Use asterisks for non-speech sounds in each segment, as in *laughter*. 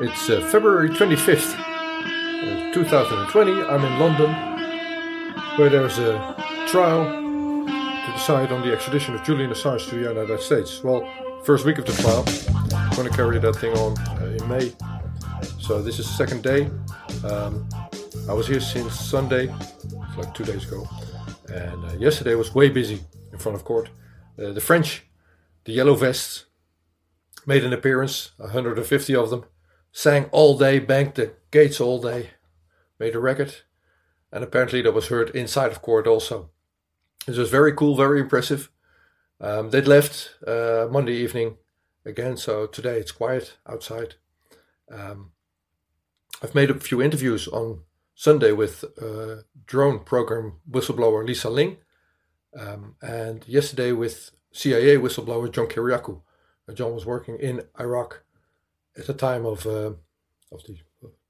It's uh, February 25th, uh, 2020. I'm in London, where there's a trial to decide on the extradition of Julian Assange to the United States. Well, first week of the trial. I'm going to carry that thing on uh, in May. So this is the second day. Um, I was here since Sunday, like two days ago, and uh, yesterday was way busy in front of court. Uh, the French, the yellow vests, made an appearance, 150 of them, sang all day, banged the gates all day, made a record, and apparently that was heard inside of court also. This was very cool, very impressive. Um, they'd left uh, Monday evening again, so today it's quiet outside. Um, I've made a few interviews on Sunday with uh, drone program whistleblower Lisa Ling, um, and yesterday with CIA whistleblower John Kiriakou. Uh, John was working in Iraq at the time of uh, of the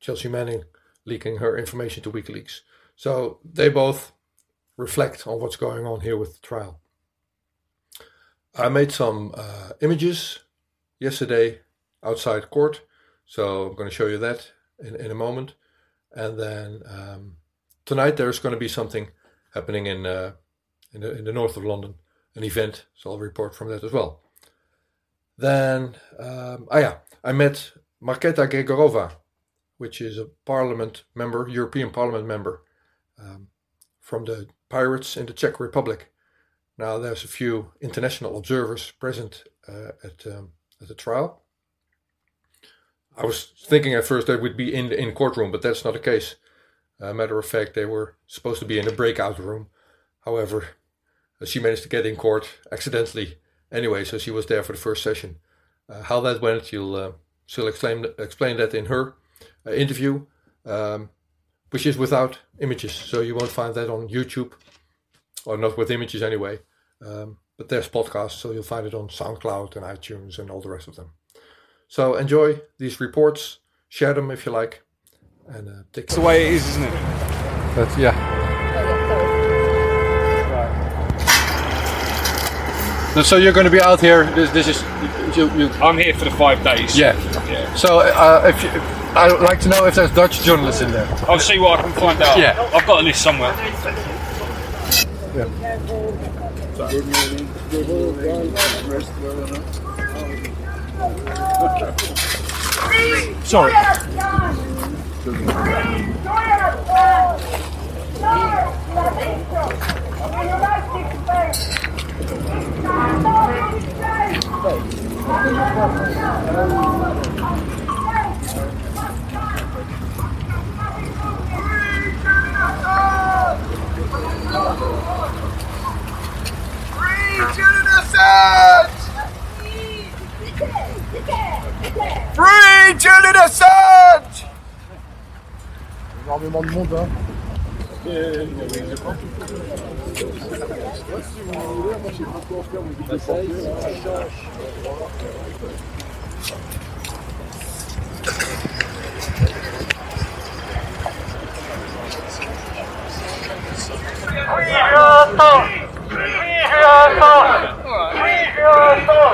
Chelsea Manning leaking her information to WikiLeaks. So they both reflect on what's going on here with the trial. I made some uh, images yesterday outside court, so I'm going to show you that in, in a moment. And then um, tonight there's going to be something happening in uh, in, the, in the north of London, an event, so I'll report from that as well. Then, um, ah yeah, I met Marketa Gregorova, which is a parliament member, European Parliament member um, from the Pirates in the Czech Republic. Now, there's a few international observers present uh, at, um, at the trial. I was thinking at first they would be in the in courtroom, but that's not the case. Uh, matter of fact, they were supposed to be in a breakout room. However, she managed to get in court accidentally anyway, so she was there for the first session. Uh, how that went, you'll uh, she'll explain explain that in her uh, interview, um, which is without images, so you won't find that on YouTube, or not with images anyway. Um, but there's podcasts, so you'll find it on SoundCloud and iTunes and all the rest of them. So enjoy these reports, share them if you like, and uh, take. That's the way it is, isn't it? That's yeah. So you're going to be out here. This, this is you, you. I'm here for the five days. Yeah. Yeah. So uh, if you, I would like to know if there's Dutch journalists in there. I'll see what I can find out. Yeah. I've got a list somewhere. Yeah. Sorry. Énormément de monde, hein.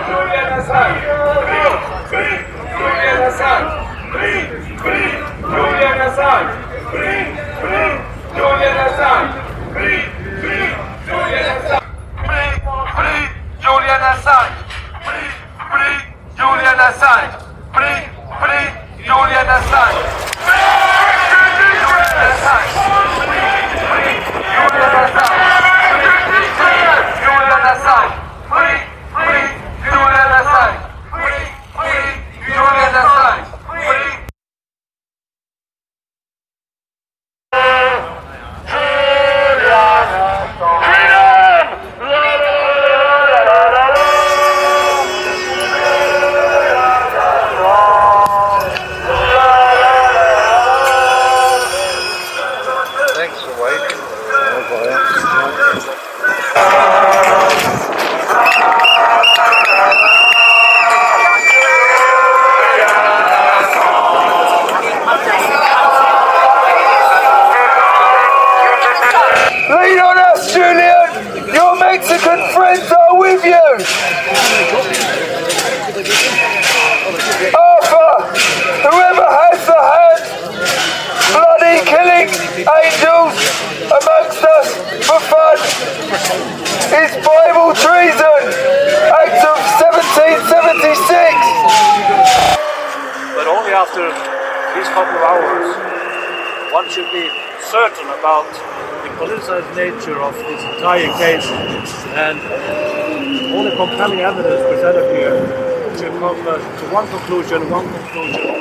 Julian Assange! Free! Free! Julian Assange! Free! Free! Julian Assange! Free! Free! Julian Assange! Free! Free! Julian Assange! Free! Free! Julian Assange! Free! Julian Assange! Free! Free! Julian Assange! Free! Free! Julian Assange! Free! Free! Julian Assange! Free! Free! Julian Assange! Free! Freedom! It's Bible treason! Act of 1776! but only after these couple of hours, one should be certain about the politicized nature of this entire case. And all the compelling evidence presented here to come uh, to one conclusion, one conclusion.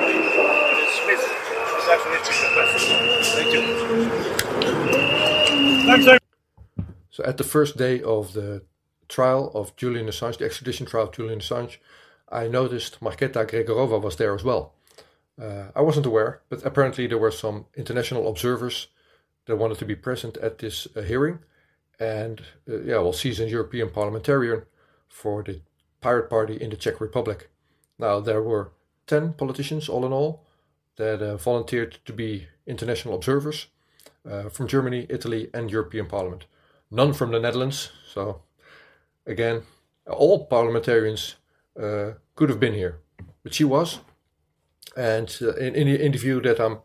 Thank you. So at the first day of the trial of Julian Assange, the extradition trial of Julian Assange, I noticed Marketa Gregorova was there as well. Uh, I wasn't aware, but apparently there were some international observers that wanted to be present at this uh, hearing. And uh, yeah, well, she's a European parliamentarian for the Pirate Party in the Czech Republic. Now, there were 10 politicians all in all that uh, volunteered to be international observers uh, from Germany, Italy, and European Parliament. None from the Netherlands. So, again, all parliamentarians uh, could have been here, but she was. And uh, in, in the interview that I'm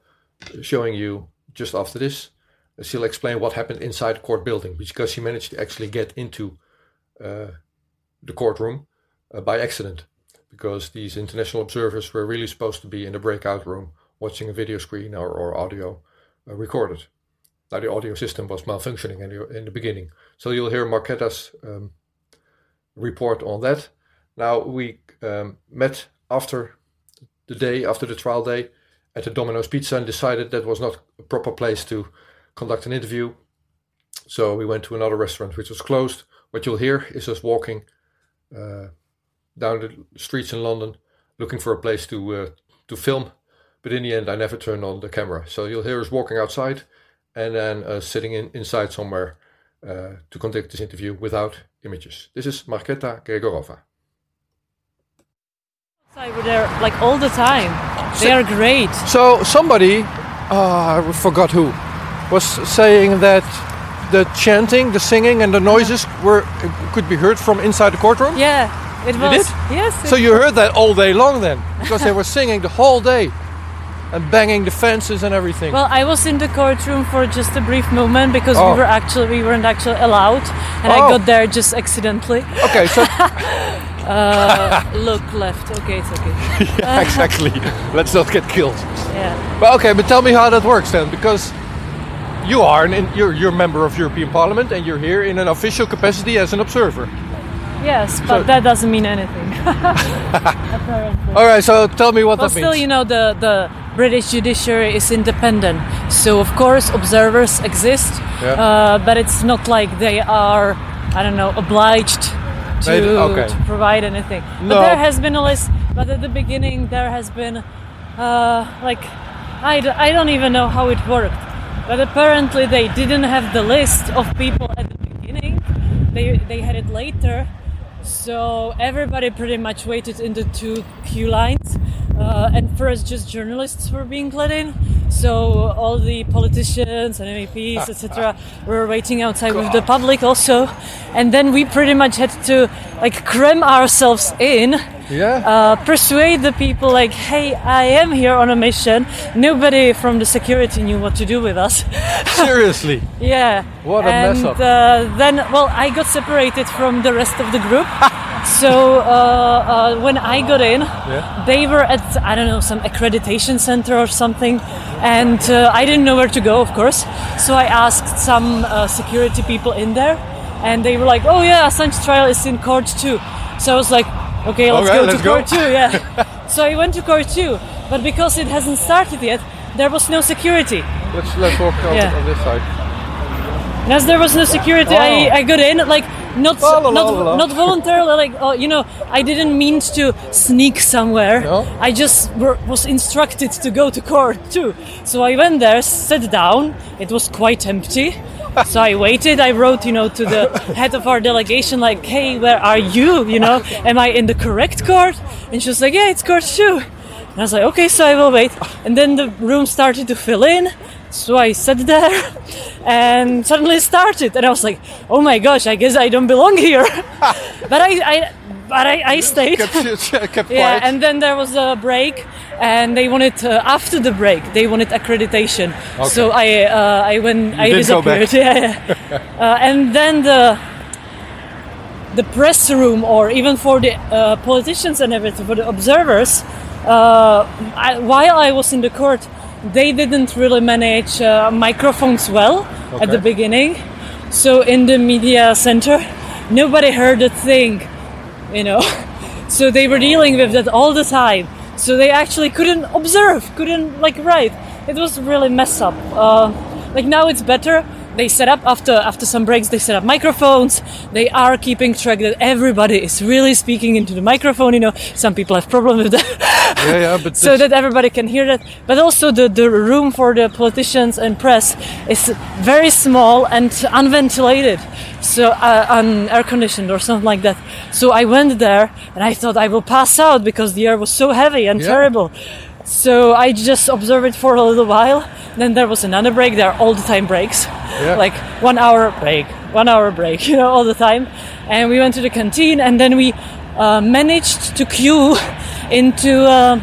showing you just after this, she'll explain what happened inside the court building because she managed to actually get into uh, the courtroom uh, by accident because these international observers were really supposed to be in the breakout room watching a video screen or, or audio uh, recorded. Now, the audio system was malfunctioning in the, in the beginning. So you'll hear Marketa's um, report on that. Now, we um, met after the day, after the trial day, at the Domino's Pizza and decided that was not a proper place to conduct an interview. So we went to another restaurant which was closed. What you'll hear is us walking uh, down the streets in London looking for a place to uh, to film. But in the end, I never turned on the camera. So you'll hear us walking outside and then uh, sitting in, inside somewhere uh, to conduct this interview without images. This is Marketa Gregorova. I were there like all the time. They are great. So somebody, uh, I forgot who, was saying that the chanting, the singing, and the noises were could be heard from inside the courtroom. Yeah, it was. You did? Yes. So you heard that all day long then, *laughs* because they were singing the whole day, and banging the fences and everything. well, I was in the courtroom for just a brief moment because Oh. we were actually we weren't actually allowed, and I Oh. got there just accidentally. okay, so *laughs* Look left. Okay, it's okay. *laughs* exactly, let's not get killed. Yeah. But okay, but tell me how that works then, because you are an in, you're you're a member of European Parliament and you're here in an official capacity as an observer. Yes, but So- that doesn't mean anything. *laughs* Apparently. All right, so tell me what Well, that still, means. you know, the, the British judiciary is independent. So, of course, observers exist, Yeah. uh, but it's not like they are, I don't know, obliged to, okay. to provide anything. No. But there has been a list, but at the beginning, there has been, uh, like, I, d- I don't even know how it worked. But apparently, they didn't have the list of people at the beginning, they, they had it later. So everybody pretty much waited in the two queue lines, uh, and first just journalists were being let in. So all the politicians and MEPs, etc., were waiting outside with the public also, and then we pretty much had to like cram ourselves in, yeah. uh, persuade the people like, "Hey, I am here on a mission." Nobody from the security knew what to do with us. *laughs* Seriously. Yeah. What a and, mess up. Uh, then, well, I got separated from the rest of the group. *laughs* so uh, uh, when I got in, Yeah. they were at I don't know some accreditation center or something, and uh, I didn't know where to go, of course. So I asked some uh, security people in there, and they were like, "Oh yeah, Assange trial is in court two." So I was like, "Okay, let's Okay, go let's to go." court two." Yeah. *laughs* so I went to court two, but because it hasn't started yet, there was no security. Let's let's walk on, Yeah. on this side. And as there was no security, Oh. I, I got in like not La, la, not la. not voluntarily. Like oh, you know, I didn't mean to sneak somewhere. No? I just were, was instructed to go to court two. So I went there, sat down. It was quite empty. So I waited. I wrote, you know, to the *laughs* head of our delegation, like, "Hey, where are you? You know, am I in the correct court?" And she was like, "Yeah, it's court two And I was like, "Okay, so I will wait." And then the room started to fill in. So I sat there and suddenly started. And I was like, oh my gosh, I guess I don't belong here. *laughs* but I, I, but I, I stayed. kept, *laughs* kept Yeah, and then there was a break, and they wanted uh, after the break they wanted accreditation. So I uh, I went I go back. disappeared. *laughs* Yeah, yeah. uh, and then the the press room, or even for the uh, politicians and everything, for the observers, uh, I, while I was in the court, they didn't really manage uh, microphones well at the beginning. So in the media center, nobody heard a thing, you know. *laughs* So they were dealing with that all the time. So they actually couldn't observe, couldn't like write. It was really mess up. Uh, like now it's better. They set up after after some breaks. They set up microphones. They are keeping track that everybody is really speaking into the microphone. You know, some people have problem with that. yeah, yeah, but *laughs* so that everybody can hear that. But also the, the room for the politicians and press is very small and unventilated, so uh, unair conditioned or something like that. So I went there and I thought I will pass out because the air was so heavy and Yeah. terrible. So I just observed it for a little while. Then there was another break. There are all the time breaks, Yeah. like one hour break, one hour break, *laughs* you know, all the time. And we went to the canteen, and then we uh, managed to queue into. Uh,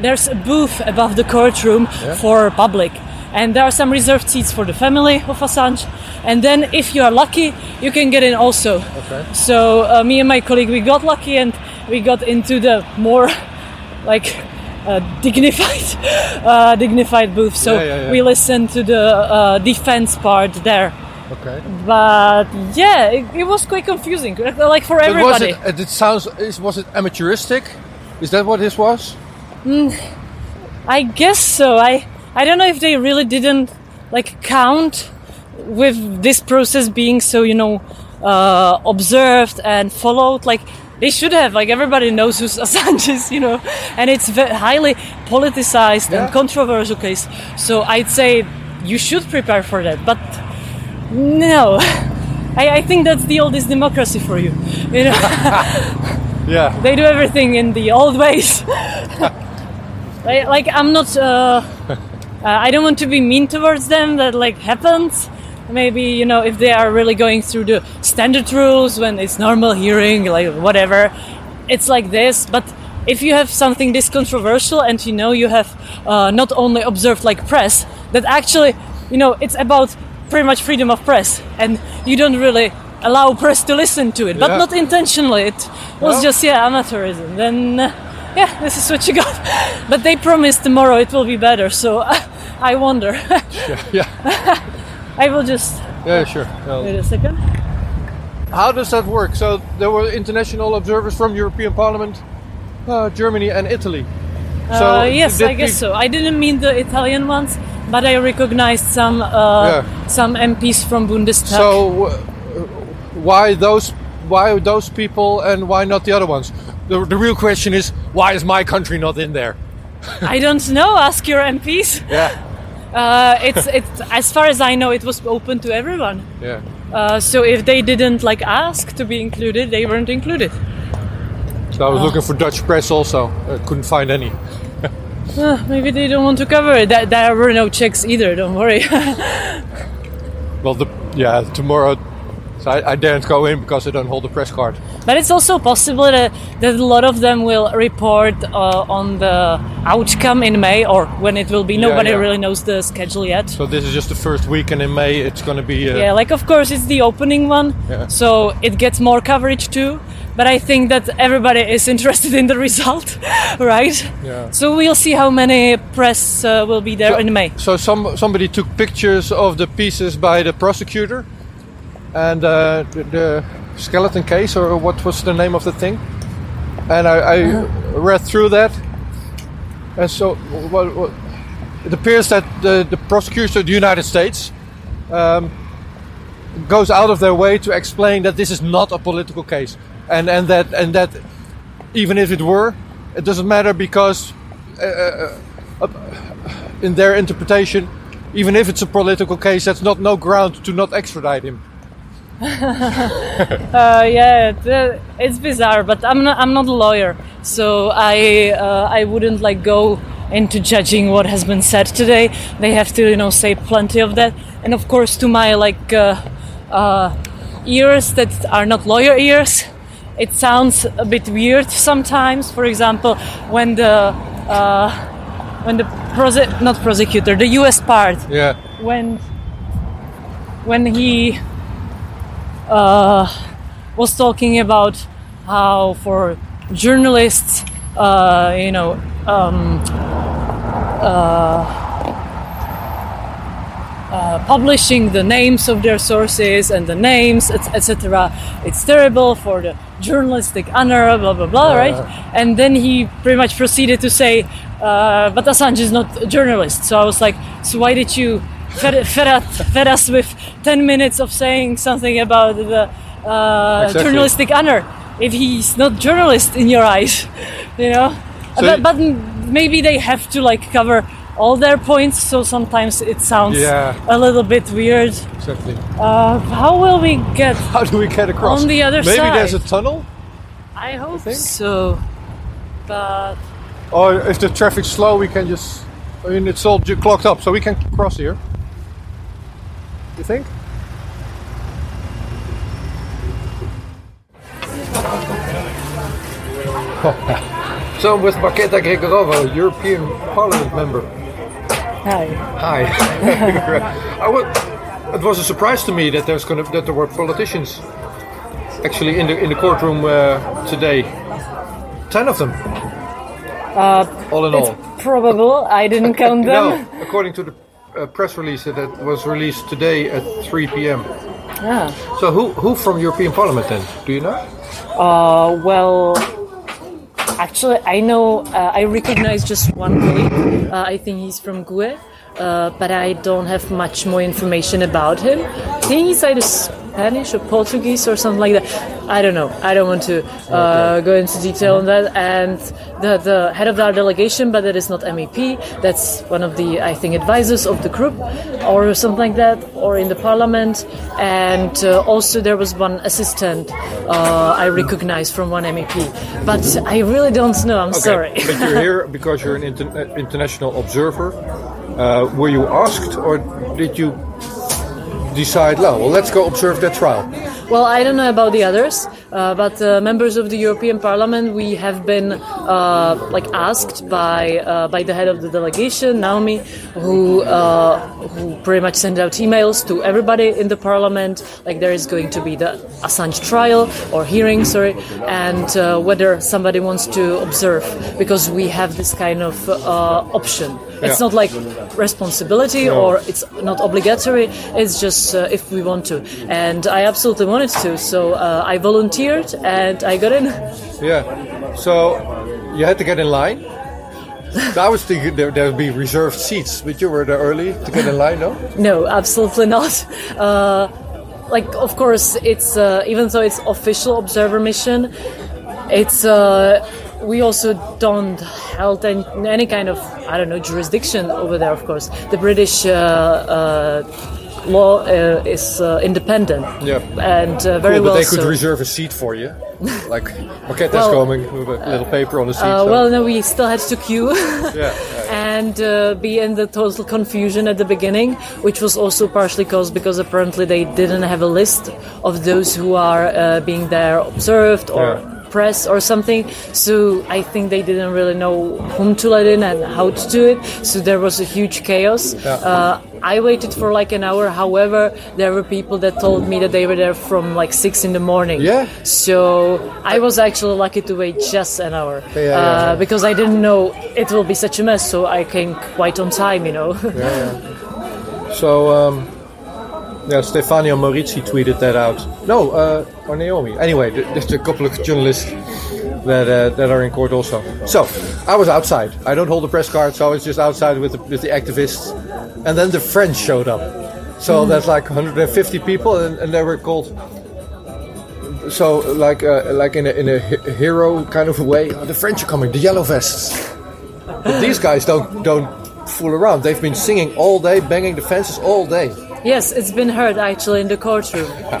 there's a booth above the courtroom for public, and there are some reserved seats for the family of Assange. And then, if you are lucky, you can get in also. Okay. So uh, me and my colleague, we got lucky, and we got into the more *laughs* like dignified, *laughs* uh, dignified booth. So Yeah, yeah, yeah. we listened to the uh, defense part there. okay. But yeah, it, it was quite confusing, like for But was everybody. it? It sounds. Was it amateuristic? Is that what this was? I guess so. I I don't know if they really didn't like count with this process being so you know uh, observed and followed. Like they should have. Like everybody knows who Assange *laughs* is, you know, and it's highly politicized Yeah. and controversial case. So I'd say you should prepare for that. But no, *laughs* I, I think that's the oldest democracy for you. You know. *laughs* Yeah. they do everything in the old ways. like, like, I'm not. Uh, uh, I don't want to be mean towards them. That like happens. Maybe you know if they are really going through the standard rules when it's normal hearing, like whatever. It's like this, but. If you have something this controversial and you know you have uh, not only observed like press, that actually, you know, it's about pretty much freedom of press, and you don't really allow press to listen to it, but not intentionally. It was just yeah amateurism. Then uh, yeah, this is what you got. *laughs* But they promised tomorrow it will be better, so *laughs* I wonder. *laughs* Yeah. I will just Yeah. Sure. Well, wait a second. How does that work? So there were international observers from European Parliament, uh, Germany, and Italy. Uh, yes, I guess so. I didn't mean the Italian ones, but I recognized some uh, Yeah. some MPs from Bundestag. So uh, why those? Why those people and why not the other ones? The, the real question is why is my country not in there? *laughs* I don't know. Ask your MPs. Yeah. Uh, it's it's as far as I know, it was open to everyone. Yeah. Uh, so if they didn't like ask to be included, they weren't included. So I was looking for Dutch press also. Uh, couldn't find any. *laughs* Uh, maybe they don't want to cover it. That there were no checks either. Don't worry. *laughs* Well, the yeah tomorrow. So I, I daren't go in because I don't hold a press card. but it's also possible that, that a lot of them will report uh, on the outcome in May or when it will be. Nobody yeah. really knows the schedule yet. So this is just the first week, and in May it's going to be. Uh, Yeah, like of course it's the opening one, Yeah. so it gets more coverage too. But I think that everybody is *laughs* interested in the result, *laughs* right? Yeah. So we'll see how many press uh, will be there in May. So some somebody took pictures of the pieces by the prosecutor, and uh, the, the skeleton case, or what was the name of the thing? And I, I read through that, and so what, what, it appears that the, the prosecutor of the United States um, goes out of their way to explain that this is not a political case, and and that and that even if it were, it doesn't matter because in their interpretation, even if it's a political case, that's not no ground to not extradite him. *laughs* Uh, yeah, the, it's bizarre, but I'm not. I'm not a lawyer, so I uh, I wouldn't like go into judging what has been said today. They have to, you know, say plenty of that, and of course, to my like uh, uh, ears that are not lawyer ears, it sounds a bit weird sometimes. For example, when the uh, when the prose- not prosecutor, the U.S. part, Yeah. when when he uh, was talking about how for journalists, uh, you know, um, uh, publishing the names of their sources and the names, etc. It's terrible for the journalistic honor, blah blah blah, right? And then he pretty much proceeded to say, uh, "But Assange is not a journalist." So I was like, "So why did you fed, fed, us, fed us with ten minutes of saying something about the uh, Exactly. journalistic honor if he's not journalist in your eyes, *laughs* you know?" So but, but maybe they have to like cover all their points, so sometimes it sounds Yeah. a little bit weird. Exactly. Uh, how will we get? *laughs* How do we get across? On the other Maybe side. Maybe there's a tunnel, I hope think? so, but or if the traffic's slow, we can just. I mean, it's all clocked up, so we can cross here. You think? *laughs* So I'm with Marketa Gregorova, European Parliament member. hi. Hi. *laughs* I would, it was a surprise to me that there's gonna that there were politicians actually in the in the courtroom uh, today. Ten of them. all in all. Probable. I didn't count *laughs* them. No, according to the uh, press release that was released today at 3 p.m. Yeah. So who who from European Parliament then? Do you know? Uh, well, actually, I know. Uh, I recognize just one. Uh, I think he's from GUE, uh, but I don't have much more information about him. I think he's either Spanish or Portuguese or something like that. I don't know. I don't want to uh, go into detail on that. And the the head of our delegation, but that is not MEP. That's one of the I think advisors of the group or something like that, or in the parliament. And uh, also there was one assistant uh, I recognize from one MEP, but I really don't know. I'm sorry. but you're here *laughs* because you're an inter- uh, international observer. Uh, were you asked, or did you decide? Well, let's go observe that trial. Well, I don't know about the others, but uh, members of the European Parliament, we have been uh, like asked by uh, by the head of the delegation, Naomi, who uh, who pretty much sent out emails to everybody in the Parliament, like there is going to be the Assange trial or hearing, sorry, and uh, whether somebody wants to observe, because we have this kind of uh, option. It's Yeah. not like responsibility or it's not obligatory. It's just uh, if we want to, and I absolutely wanted to. So uh, I volunteered and I got in. Yeah. So you had to get in line. I was thinking there there would be reserved seats, but you were there early to get in line, no? No, absolutely not. *laughs* Uh, like, of course, it's uh, even though it's official observer mission, it's uh, we also don't hold any, any kind of I don't know jurisdiction over there. Of course, the British. Law uh, is uh, independent, Yeah. and uh, very Cool, but well they could so. reserve a seat for you. *laughs* Like Marquette Well, coming with a little paper on the seat. Uh, so- well, no, we still had to queue. *laughs* yeah. and uh, be in the total confusion at the beginning, which was also partially caused because apparently they didn't have a list of those who are uh, being there observed or Yeah. Press or something. So I think they didn't really know whom to let in and how to do it. So there was a huge chaos. Uh, I waited for like an hour. However, there were people that told me that they were there from like six in the morning. Yeah. So I was actually lucky to wait just an hour Yeah, yeah, uh, yeah. because I didn't know it will be such a mess. So I came quite on time, you know. yeah. So, um, yeah, Stefania Maurizi tweeted that out. No, uh, or Naomi. Anyway, there's a couple of journalists that uh, that are in court also. So, I was outside. I don't hold a press card, so I was just outside with the, with the activists. And then the French showed up. So that's like 150 people, and, and they were called. So, like, uh, like in a, in a hero kind of a way, "Oh, the French are coming, the yellow vests. But these guys don't don't fool around. They've been singing all day, banging the fences all day. Yes, it's been heard actually in the courtroom. *laughs*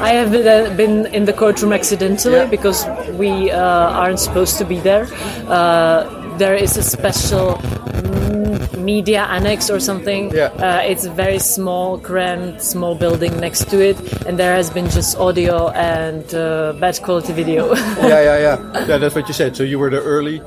I have been, uh, been in the courtroom accidentally Yeah. because we uh, aren't supposed to be there. Uh, there is a special mm, media annex or something. Yeah. Uh, it's a very small, cramped, small building next to it, and there has been just audio and uh, bad quality video. *laughs* yeah, yeah, yeah. Yeah, that's what you said. So you were the early,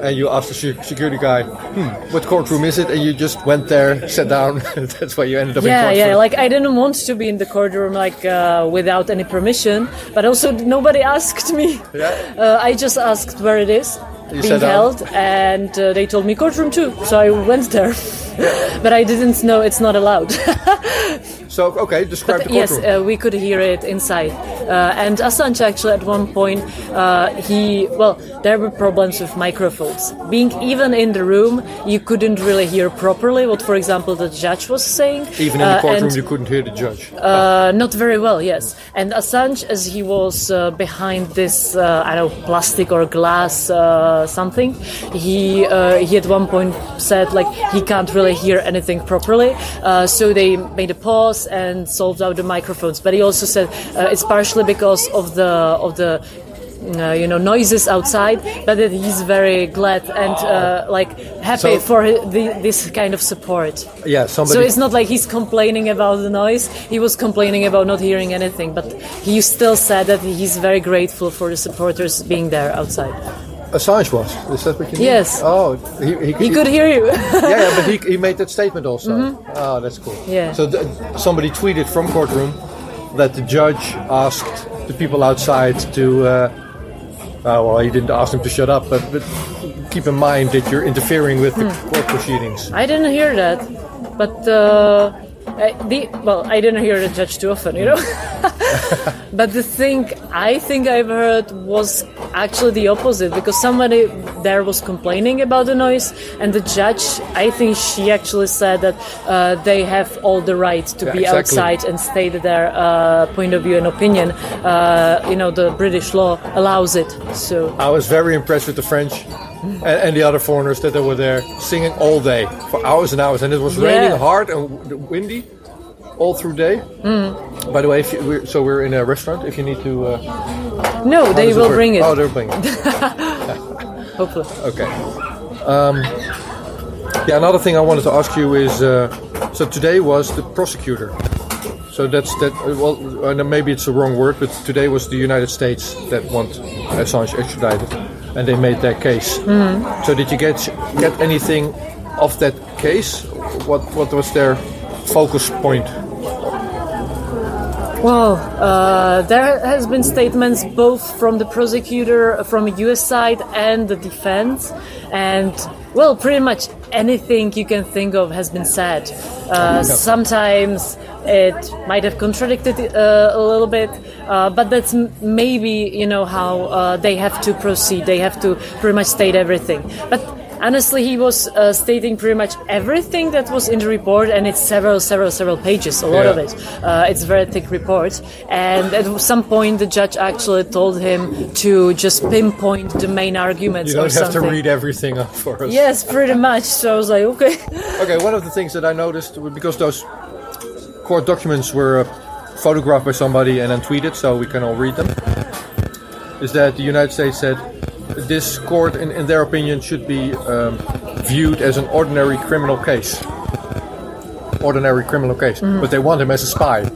and you asked the security guy, "Hmm, what courtroom is it?" And you just went there, sat down. *laughs* that's why you ended up in yeah, court. yeah. Like I didn't want to be in the courtroom like uh, without any permission, but also nobody *laughs* asked me. Yeah. Uh, I just asked where it is. You being held, and uh, they told me courtroom two, so I went there. *laughs* but I didn't know it's not allowed. So okay, describe the yes, courtroom. uh, we could hear it inside. Uh, and Assange actually at one point, uh, he well, there were problems with microphones. Being even in the room, you couldn't really hear properly what, for example, the judge was saying. Even in the Uh, courtroom, and, you couldn't hear the judge. uh, not very well, yes. And Assange, as he was uh, behind this, uh, I don't know, plastic or glass uh, something, he uh, he at one point said like he can't really hear anything properly. Uh, so they made a pause and solved out the microphones. But he also said uh, it's partially because of the of the. Uh, you know noises outside, but that he's very glad and uh, like happy So- for the, this kind of support. yeah, somebody. So it's not like he's complaining about the noise. He was complaining about not hearing anything, but he still said that he's very grateful for the supporters being there outside. Assange was. Is that what you mean? Yes. Oh, he, he, He could hear you. *laughs* yeah, yeah, but he, he made that statement also. Oh, that's cool. Yeah. So th- somebody tweeted from courtroom that the judge asked the people outside to. Uh, uh, well, he didn't ask them to shut up, but, but keep in mind that you're interfering with the court proceedings. I didn't hear that, but uh, I, the well, I didn't hear the judge too often, you know. *laughs* but the thing I think I've heard was actually the opposite because somebody there was complaining about the noise, and the judge, I think she actually said that uh, they have all the right to Yeah, be exactly. outside and state their uh, point of view and opinion. Uh, you know, the British law allows it. So I was very impressed with the French and, and the other foreigners that they were there singing all day for hours and hours, and it was Yeah. raining hard and windy all through day. By the way, if you, we're, so we're in a restaurant. If you need to, uh, no, they will work? bring it. Oh, they're bringing it. *laughs* hopefully. Okay. Um, yeah, another thing I wanted to ask you is uh, so today was the prosecutor. So that's that. uh, Well, uh, maybe it's the wrong word, but today was the United States that want Assange extradited, and they made their case. So did you get get anything of that case? What what was their focus point? Well, uh, there has been statements both from the prosecutor, from the U.S. side, and the defense, and well, pretty much anything you can think of has been said. Uh, sometimes it might have contradicted uh, a little bit, uh, but that's m- maybe you know how uh, they have to proceed. They have to pretty much state everything, but honestly he was uh, stating pretty much everything that was in the report and it's several several several pages a lot Yeah. of it uh, it's a very thick report and at some point the judge actually told him to just pinpoint the main arguments You don't have something to read everything up for us. yes pretty much so i was like okay Okay, one of the things that I noticed because those court documents were uh, photographed by somebody and then tweeted, so we can all read them, is that the United States said this court, in, in their opinion, should be um, viewed as an ordinary criminal case. Ordinary criminal case. But they want him as a spy.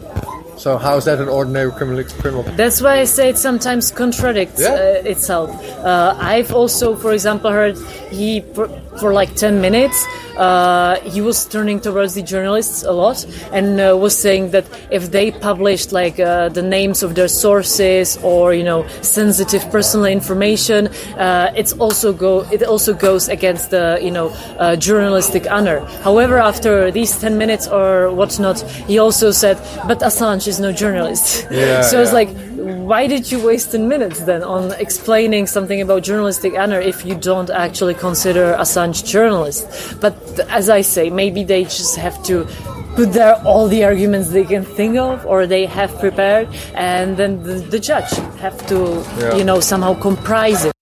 So how is that an ordinary criminal criminal? That's why I say it sometimes contradicts Yeah. uh, itself. Uh, I've also, for example, heard he for, for like ten minutes uh, he was turning towards the journalists a lot and uh, was saying that if they published like uh, the names of their sources or you know sensitive personal information, uh, it's also go it also goes against the you know uh, journalistic honor. However, after these ten minutes or whatnot, he also said, "But Assange is no journalist." Yeah, so it's yeah. like why did you waste 10 minutes then on explaining something about journalistic honor if you don't actually consider Assange journalist? But as I say, maybe they just have to put there all the arguments they can think of or they have prepared and then the, the judge have to Yeah. you know somehow comprise it